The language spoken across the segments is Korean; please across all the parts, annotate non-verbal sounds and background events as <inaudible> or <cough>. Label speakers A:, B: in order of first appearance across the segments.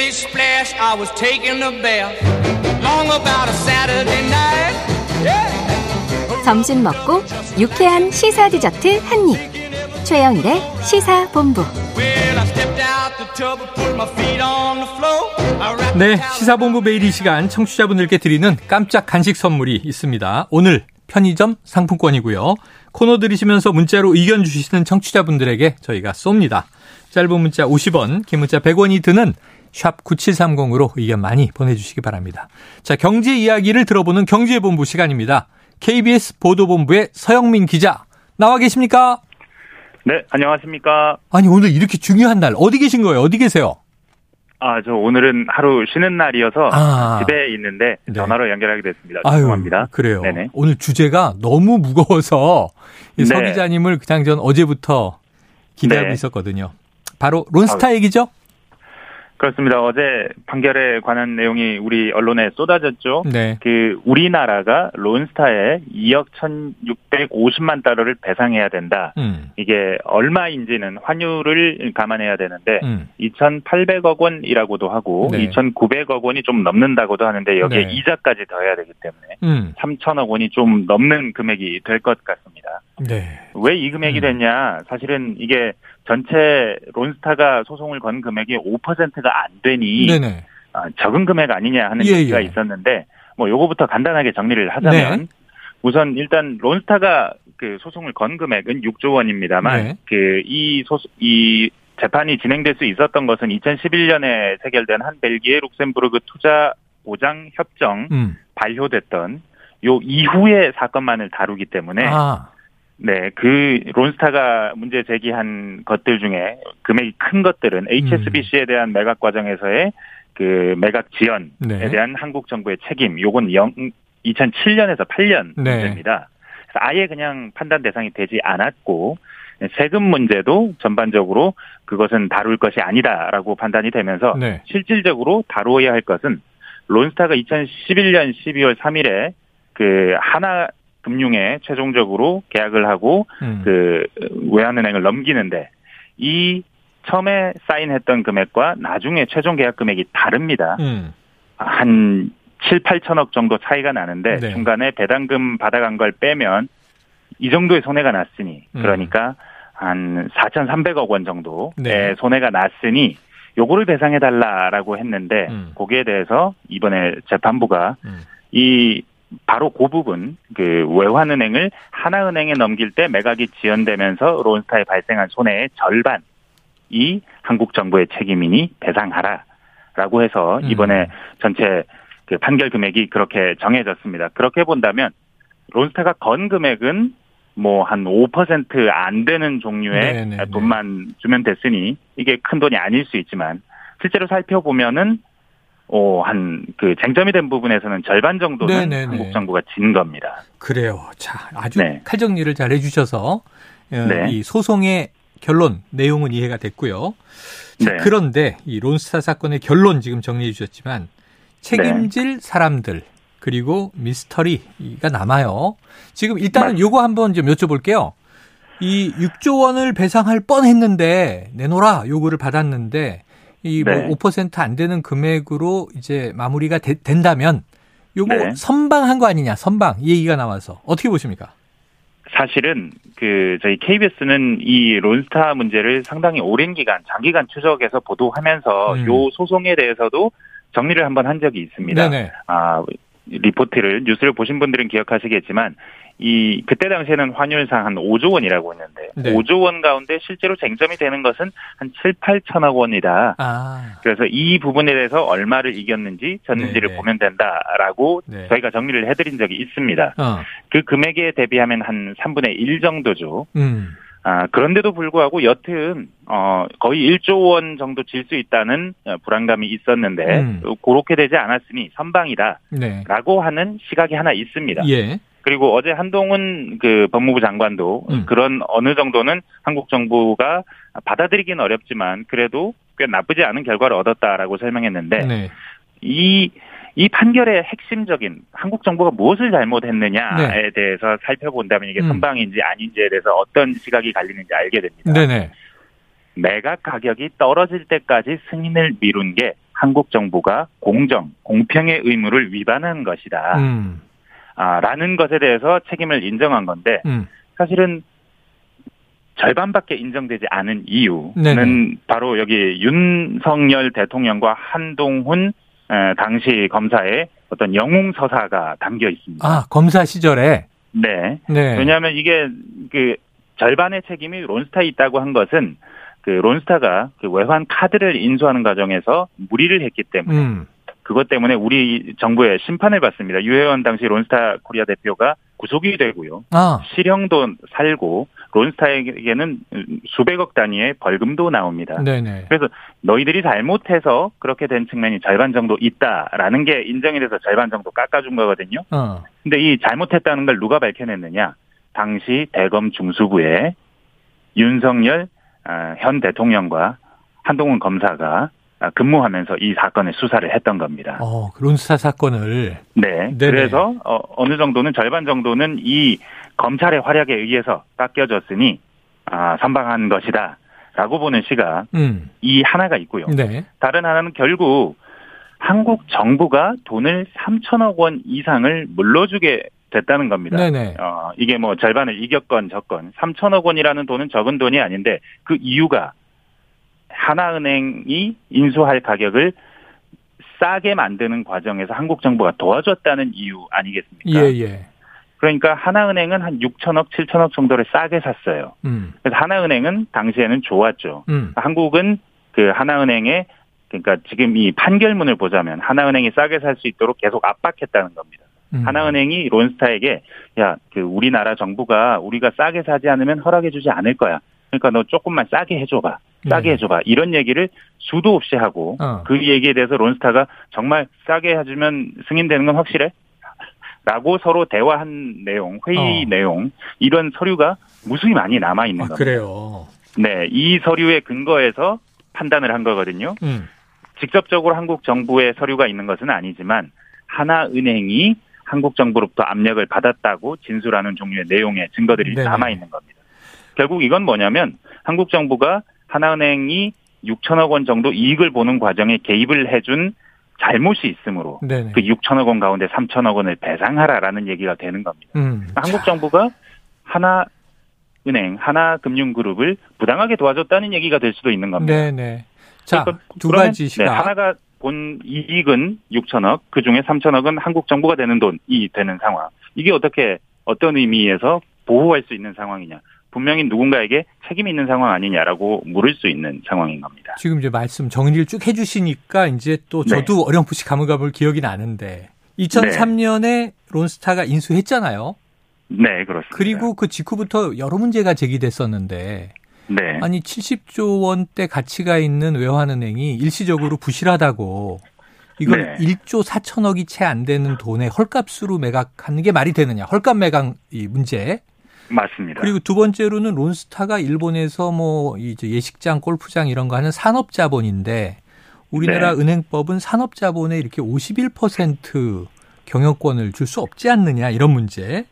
A: Splish splash, I was taking a bath. Long about a Saturday night. Yeah.
B: 점심 먹고 유쾌한 시사 디저트 한 입. 최영일의 시사 본부.
A: Well, I stepped out the tub and put my feet on the floor. I wrapped
C: 네, 시사본부 매일 이 시간 청취자분들께 드리는 깜짝 간식 선물이 있습니다. 오늘 편의점 상품권이고요. 코너 들으시면서 문자로 의견 주시는 청취자분들에게 저희가 쏩니다. 짧은 문자 50원, 긴 문자 100원이 드는 샵 9730으로 의견 많이 보내주시기 바랍니다. 자, 경제 이야기를 들어보는 경제본부 시간입니다. KBS 보도본부의 서영민 기자 나와 계십니까?
D: 네, 안녕하십니까.
C: 아니 오늘 이렇게 중요한 날 어디 계신 거예요? 어디 계세요?
D: 아, 저 오늘은 하루 쉬는 날이어서
C: 아.
D: 집에 있는데
C: 네.
D: 전화로 연결하게 됐습니다.
C: 아유,
D: 죄송합니다.
C: 그래요.
D: 네네.
C: 오늘 주제가 너무 무거워서 이서
D: 네.
C: 기자님을 그냥 전 어제부터 기대하고
D: 네.
C: 있었거든요. 바로 론스타 얘기죠?
D: 그렇습니다. 어제 판결에 관한 내용이 우리 언론에 쏟아졌죠.
C: 네.
D: 그 우리나라가 론스타에 2억 1,650만 달러를 배상해야 된다.
C: 음.
D: 이게 얼마인지는 환율을 감안해야 되는데
C: 음.
D: 2,800억 원이라고도 하고
C: 네.
D: 2,900억 원이 좀 넘는다고도 하는데 여기에
C: 네.
D: 이자까지 더해야 되기 때문에
C: 음.
D: 3천억 원이 좀 넘는 금액이 될 것 같습니다.
C: 네.
D: 왜 이 금액이
C: 음.
D: 됐냐? 사실은 이게 전체 론스타가 소송을 건 금액이 5%가 안 되니
C: 네네.
D: 아, 적은 금액 아니냐 하는
C: 예,
D: 얘기가
C: 예.
D: 있었는데 뭐 요거부터 간단하게 정리를 하자면
C: 네.
D: 우선 일단 론스타가 그 소송을 건 금액은 6조 원입니다만
C: 네.
D: 그이 소 이 재판이 진행될 수 있었던 것은 2011년에 체결된 한 벨기에 룩셈부르크 투자 보장 협정
C: 음.
D: 발효됐던 요 이후의 사건만을 다루기 때문에
C: 아.
D: 네, 그 론스타가 문제 제기한 것들 중에 금액이 큰 것들은 HSBC에 대한 매각 과정에서의 그 매각 지연에
C: 네.
D: 대한 한국 정부의 책임, 요건 영, 2007년에서 8년
C: 네.
D: 문제입니다. 아예 그냥 판단 대상이 되지 않았고 세금 문제도 전반적으로 그것은 다룰 것이 아니다라고 판단이 되면서
C: 네.
D: 실질적으로 다루어야 할 것은 론스타가 2011년 12월 3일에 그 하나 금융에 최종적으로 계약을 하고
C: 음.
D: 그 외환은행을 넘기는데 이 처음에 사인했던 금액과 나중에 최종 계약 금액이 다릅니다.
C: 음.
D: 한 7, 8천억 정도 차이가 나는데
C: 네.
D: 중간에 배당금 받아간 걸 빼면 이 정도의 손해가 났으니
C: 음.
D: 그러니까 한 4,300억 원 정도의
C: 네.
D: 손해가 났으니 요거를 배상해 달라라고 했는데
C: 음.
D: 거기에 대해서 이번에 재판부가
C: 음.
D: 이 바로 그 부분 그 외환은행을 하나은행에 넘길 때 매각이 지연되면서 론스타에 발생한 손해의 절반이 한국 정부의 책임이니 배상하라라고 해서
C: 음.
D: 이번에 전체 그 판결 금액이 그렇게 정해졌습니다. 그렇게 본다면 론스타가 건 금액은 뭐 한 5%안 되는 종류의
C: 네네네.
D: 돈만 주면 됐으니 이게 큰 돈이 아닐 수 있지만 실제로 살펴보면은 어, 한, 그, 쟁점이 된 부분에서는 절반 정도는
C: 네네네.
D: 한국 정부가 진 겁니다.
C: 그래요. 자, 아주
D: 네.
C: 칼정리를 잘 해주셔서 어,
D: 네.
C: 이 소송의 결론 내용은 이해가 됐고요. 자,
D: 네.
C: 그런데 이 론스타 사건의 결론 지금 정리해 주셨지만 책임질
D: 네.
C: 사람들 그리고 미스터리가 남아요. 지금 일단은
D: 맞-
C: 요거 한번 좀 여쭤볼게요. 이 6조 원을 배상할 뻔 했는데 내놓으라 요구를 받았는데 이뭐
D: 네.
C: 5%안 되는 금액으로 이제 마무리가 되- 된다면 요거
D: 네.
C: 선방한 거 아니냐 선방 이 얘기가 나와서 어떻게 보십니까?
D: 사실은 그 저희 KBS는 이 론스타 문제를 상당히 오랜 기간 장기간 추적해서 보도하면서
C: 음.
D: 요 소송에 대해서도 정리를 한번 한 적이 있습니다.
C: 네네.
D: 아 리포트를 뉴스를 보신 분들은 기억하시겠지만 이 그때 당시에는 환율상 한 5조 원이라고 했는데
C: 네.
D: 5조 원 가운데 실제로 쟁점이 되는 것은 한 7, 8천억 원이다.
C: 아,
D: 그래서 이 부분에 대해서 얼마를 이겼는지 졌는지를
C: 네네.
D: 보면 된다라고
C: 네.
D: 저희가 정리를 해드린 적이 있습니다.
C: 어,
D: 그 금액에 대비하면 한 3분의 1 정도죠.
C: 음,
D: 아, 그런데도 불구하고 여튼 어 거의 1조 원 정도 질 수 있다는 어, 불안감이 있었는데
C: 음.
D: 어, 그렇게 되지 않았으니 선방이다라고
C: 네,
D: 하는 시각이 하나 있습니다.
C: 예,
D: 그리고 어제 한동훈 그 법무부 장관도
C: 음.
D: 그런 어느 정도는 한국 정부가 받아들이긴 어렵지만 그래도 꽤 나쁘지 않은 결과를 얻었다라고 설명했는데
C: 네,
D: 이, 이 판결의 핵심적인 한국 정부가 무엇을 잘못했느냐에
C: 네.
D: 대해서 살펴본다면 이게
C: 음.
D: 선방인지 아닌지에 대해서 어떤 시각이 갈리는지 알게 됩니다.
C: 네네,
D: 매각 가격이 떨어질 때까지 승인을 미룬 게 한국 정부가 공정, 공평의 의무를 위반한 것이다.
C: 음.
D: 아, 라는 것에 대해서 책임을 인정한 건데
C: 음.
D: 사실은 절반밖에 인정되지 않은 이유는
C: 네네.
D: 바로 여기 윤석열 대통령과 한동훈 에, 당시 검사의 어떤 영웅 서사가 담겨 있습니다.
C: 아, 검사 시절에.
D: 네.
C: 네.
D: 왜냐하면 이게 그 절반의 책임이 론스타에 있다고 한 것은 그 론스타가 그 외환 카드를 인수하는 과정에서 무리를 했기 때문에
C: 음.
D: 그것 때문에 우리 정부의 심판을 받습니다. 유해원 당시 론스타 코리아 대표가 구속이 되고요.
C: 아,
D: 실형도 살고 론스타에게는 수백억 단위의 벌금도 나옵니다.
C: 네네.
D: 그래서 너희들이 잘못해서 그렇게 된 측면이 절반 정도 있다라는 게 인정이 돼서 절반 정도 깎아준 거거든요.
C: 어.
D: 근데 이 잘못했다는 걸 누가 밝혀냈느냐? 당시 대검 중수부에 윤석열 아, 현 대통령과 한동훈 검사가 아, 근무하면서 이 사건의 수사를 했던 겁니다.
C: 어, 그 론스타 사건을.
D: 네.
C: 네네.
D: 그래서 어, 느 정도는 절반 정도는 이 검찰의 활약에 의해서 깎여졌으니 아, 선방한 것이다. 라고 보는 시각
C: 음.
D: 이 하나가 있고요.
C: 네.
D: 다른 하나는 결국 한국 정부가 돈을 3천억 원 이상을 물러주게 됐다는 겁니다.
C: 네네.
D: 어, 이게 뭐 절반을 이겼건 졌건 3천억 원이라는 돈은 적은 돈이 아닌데 그 이유가 하나은행이 인수할 가격을 싸게 만드는 과정에서 한국 정부가 도와줬다는 이유 아니겠습니까?
C: 예, 예.
D: 그러니까 하나은행은 한 6천억, 7천억 정도를 싸게 샀어요.
C: 음.
D: 그래서 하나은행은 당시에는 좋았죠.
C: 음.
D: 한국은 그 하나은행에 그러니까 지금 이 판결문을 보자면 하나은행이 싸게 살 수 있도록 계속 압박했다는 겁니다.
C: 음.
D: 하나은행이 론스타에게 야, 그 우리나라 정부가 우리가 싸게 사지 않으면 허락해 주지 않을 거야. 그러니까 너 조금만 싸게 해 줘 봐. 싸게
C: 네.
D: 해줘봐. 이런 얘기를 수도 없이 하고
C: 어.
D: 그 얘기에 대해서 론스타가 정말 싸게 해주면 승인되는 건 확실해? 라고 서로 대화한 내용, 회의
C: 어.
D: 내용, 이런 서류가 무수히 많이 남아 있는
C: 아,
D: 겁니다.
C: 그래요.
D: 네, 이 서류의 근거에서 판단을 한 거거든요.
C: 음.
D: 직접적으로 한국 정부의 서류가 있는 것은 아니지만 하나은행이 한국 정부로부터 압력을 받았다고 진술하는 종류의 내용의 증거들이
C: 네네.
D: 남아 있는 겁니다. 결국 이건 뭐냐면 한국 정부가 하나은행이 6천억 원 정도 이익을 보는 과정에 개입을 해준 잘못이 있으므로
C: 네네.
D: 그 6천억 원 가운데 3천억 원을 배상하라라는 얘기가 되는 겁니다.
C: 음.
D: 한국 정부가 하나 은행, 하나 금융그룹을 부당하게 도와줬다는 얘기가 될 수도 있는 겁니다.
C: 네네. 자,
D: 그러니까
C: 두 가지
D: 네,
C: 시각.
D: 하나가 본 이익은 6천억, 그 중에 3천억은 한국 정부가 되는 돈이 되는 상황. 이게 어떻게 어떤 의미에서 보호할 수 있는 상황이냐? 분명히 누군가에게 책임이 있는 상황 아니냐라고 물을 수 있는 상황인 겁니다.
C: 지금 이제 말씀 정리를 쭉 해주시니까 이제 또
D: 네.
C: 저도 어렴풋이 가물가물 기억이 나는데 2003년에 론스타가 인수했잖아요.
D: 네, 그렇습니다.
C: 그리고 그 직후부터 여러 문제가 제기됐었는데
D: 네,
C: 아니 70조 원대 가치가 있는 외환은행이 일시적으로 부실하다고 이걸
D: 네.
C: 1조 4천억이 채 안 되는 돈에 헐값으로 매각하는 게 말이 되느냐 헐값 매각 이 문제
D: 맞습니다.
C: 그리고 두 번째로는 론스타가 일본에서 뭐 이제 예식장, 골프장 이런 거 하는 산업 자본인데 우리나라
D: 네.
C: 은행법은 산업 자본에 이렇게 51% 경영권을 줄 수 없지 않느냐 이런 문제.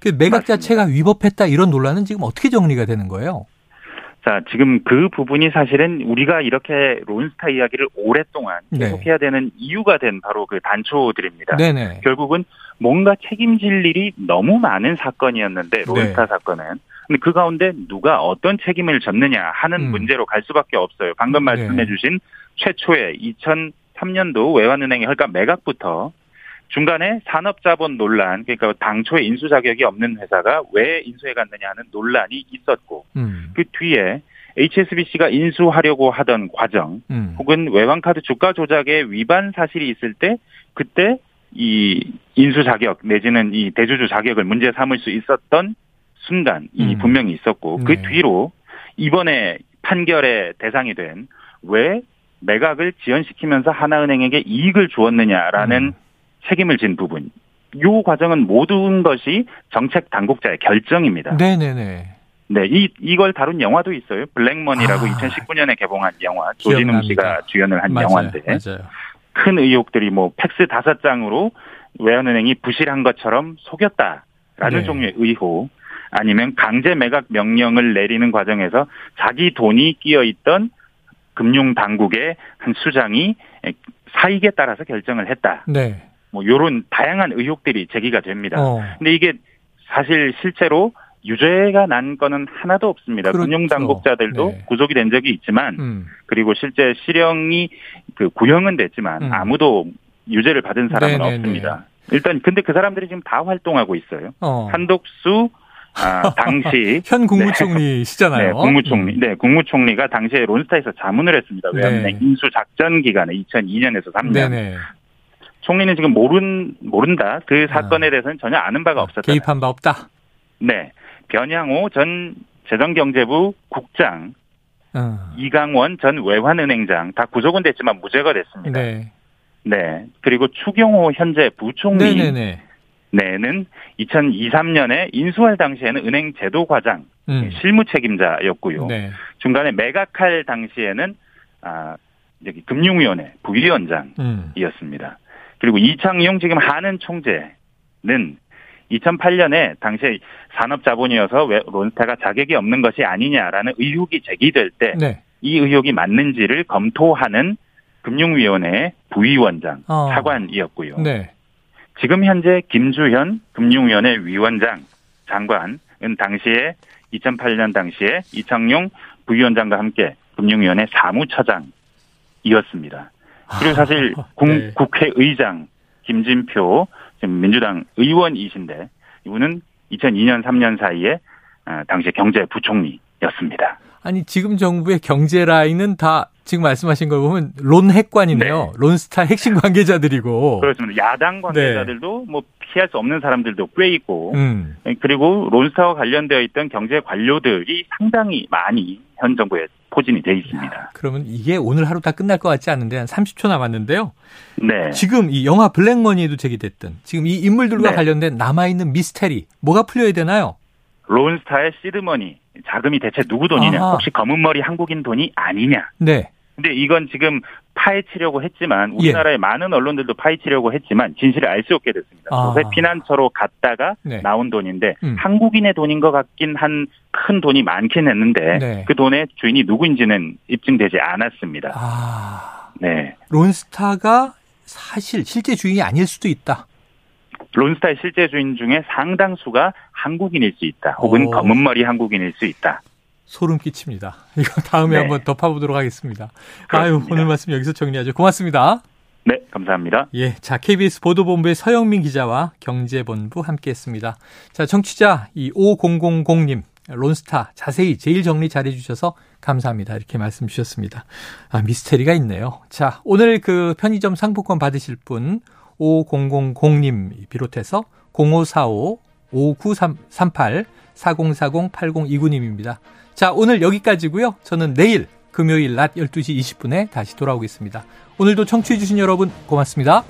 C: 그 매각
D: 맞습니다.
C: 자체가 위법했다 이런 논란은 지금 어떻게 정리가 되는 거예요?
D: 자, 지금 그 부분이 사실은 우리가 이렇게 론스타 이야기를 오랫동안
C: 네.
D: 계속해야 되는 이유가 된 바로 그 단초들입니다.
C: 네네.
D: 결국은 뭔가 책임질 일이 너무 많은 사건이었는데 론스타
C: 네.
D: 사건은 근데 그 가운데 누가 어떤 책임을 졌느냐 하는
C: 음.
D: 문제로 갈 수밖에 없어요. 방금
C: 네.
D: 말씀해주신 최초의 2003년도 외환은행의 헐값 매각부터 중간에 산업자본 논란 그러니까 당초에 인수 자격이 없는 회사가 왜 인수해 갔느냐 하는 논란이 있었고
C: 음.
D: 그 뒤에 HSBC가 인수하려고 하던 과정
C: 음.
D: 혹은 외환카드 주가 조작의 위반 사실이 있을 때 그때 이 인수 자격 내지는 이 대주주 자격을 문제 삼을 수 있었던 순간 이
C: 음.
D: 분명히 있었고
C: 네.
D: 그 뒤로 이번에 판결의 대상이 된 왜 매각을 지연시키면서 하나은행에게 이익을 주었느냐라는
C: 음.
D: 책임을 진 부분. 요 과정은 모든 것이 정책 당국자의 결정입니다.
C: 네네네.
D: 네, 이, 이걸 다룬 영화도 있어요. 블랙머니라고
C: 아.
D: 2019년에 개봉한 영화. 조진웅. 씨가 주연을 한
C: 맞아요.
D: 영화인데.
C: 맞아요.
D: 큰 의혹들이 뭐 팩스 다섯 장으로 외환은행이 부실한 것처럼 속였다라는
C: 네.
D: 종류의 의혹. 아니면 강제 매각 명령을 내리는 과정에서 자기 돈이 끼어 있던 금융 당국의 한 수장이 사익에 따라서 결정을 했다.
C: 네.
D: 뭐 요런 다양한 의혹들이 제기가 됩니다.
C: 어.
D: 근데 이게 사실 실제로 유죄가 난 건은 하나도 없습니다.
C: 그렇죠.
D: 금융 당국자들도
C: 네.
D: 구속이 된 적이 있지만
C: 음.
D: 그리고 실제 실형이 그 구형은 됐지만
C: 음.
D: 아무도 유죄를 받은 사람은
C: 네네네.
D: 없습니다. 일단 근데 그 사람들이 지금 다 활동하고 있어요.
C: 어.
D: 한독수 아, 당시 <laughs>
C: 현 국무총리시잖아요.
D: 네, 국무총리. 네, 국무총리가 당시에 론스타에서 자문을 했습니다.
C: 네.
D: 외환은행 인수 작전 기간에 2002년에서 3년.
C: 네네.
D: 총리는 지금 모른 모른다. 그 사건에 대해서는 전혀 아는 바가 없었다.
C: 아. 개입한 바 없다.
D: 네. 변양호 전 재정경제부 국장,
C: 어.
D: 이강원 전 외환은행장 다 구속은 됐지만 무죄가 됐습니다. 네.
C: 네.
D: 그리고 추경호 현재 부총리
C: 네네네.
D: 네는 2002, 3년에 인수할 당시에는 은행 제도 과장,
C: 음.
D: 실무 책임자였고요.
C: 네.
D: 중간에 매각할 당시에는 아 여기 금융위원회 부위원장이었습니다.
C: 음.
D: 그리고 이창용 지금 하는 총재는 2008년에 당시에 산업자본이어서 왜 론스타가 자격이 없는 것이 아니냐라는 의혹이 제기될 때이
C: 네.
D: 의혹이 맞는지를 검토하는 금융위원회 부위원장
C: 어.
D: 차관이었고요.
C: 네.
D: 지금 현재 김주현 금융위원회 위원장 장관은 당시에 2008년 당시에 이창용 부위원장과 함께 금융위원회 사무처장이었습니다. 그리고 사실
C: 아,
D: 국,
C: 네.
D: 국회의장 김진표 지금 민주당 의원이신데 이분은 2002년 3년 사이에 아, 당시 경제부총리였습니다.
C: 아니 지금 정부의 경제 라인은 다 지금 말씀하신 걸 보면 론 핵관이네요. 론스타 핵심 관계자들이고.
D: 그렇습니다. 야당 관계자들도 뭐 피할 수 없는 사람들도 꽤 있고
C: 네. 음.
D: 그리고 론스타와 관련되어 있던 경제 관료들이 상당히 많이 현 정부에 포진이 돼 있습니다.
C: 그러면 이게 오늘 하루 다 끝날 것 같지 않은데 한 30초 남았는데요.
D: 네.
C: 지금 이 영화 블랙머니에도 제기됐던 지금 이 인물들과
D: 네.
C: 관련된 남아있는 미스테리 뭐가 풀려야 되나요?
D: 론스타의 시드머니 자금이 대체 누구 돈이냐?
C: 아하.
D: 혹시 검은 머리 한국인 돈이 아니냐?
C: 네.
D: 근데 이건 지금 파헤치려고 했지만
C: 예.
D: 우리나라의 많은 언론들도 파헤치려고 했지만 진실을 알 수 없게 됐습니다.
C: 아.
D: 피난처로 갔다가
C: 네.
D: 나온 돈인데
C: 음.
D: 한국인의 돈인 것 같긴 한 큰 돈이 많긴 했는데
C: 네.
D: 그 돈의 주인이 누구인지는 입증되지 않았습니다.
C: 아,
D: 네.
C: 론스타가 사실 실제 주인이 아닐 수도 있다.
D: 론스타의 실제 주인 중에 상당수가 한국인일 수 있다. 혹은
C: 오.
D: 검은 머리 한국인일 수 있다.
C: 소름 끼칩니다. <laughs> 이거 다음에
D: 네.
C: 한번 더 파보도록 하겠습니다. 아유,
D: 그렇습니다.
C: 오늘 말씀 여기서 정리하죠. 고맙습니다.
D: 네, 감사합니다.
C: 예, 자, KBS 보도본부의 서영민 기자와 경제본부 함께 했습니다. 자, 청취자 이 5000님, 론스타 자세히 제일 정리 잘해 주셔서 감사합니다. 이렇게 말씀 주셨습니다. 아, 미스테리가 있네요. 자, 오늘 그 편의점 상품권 받으실 분 5000님 비롯해서 0545 5938 4040 8029님입니다. 자, 오늘 여기까지고요. 저는 내일 금요일 낮 12시 20분에 다시 돌아오겠습니다. 오늘도 청취해 주신 여러분 고맙습니다.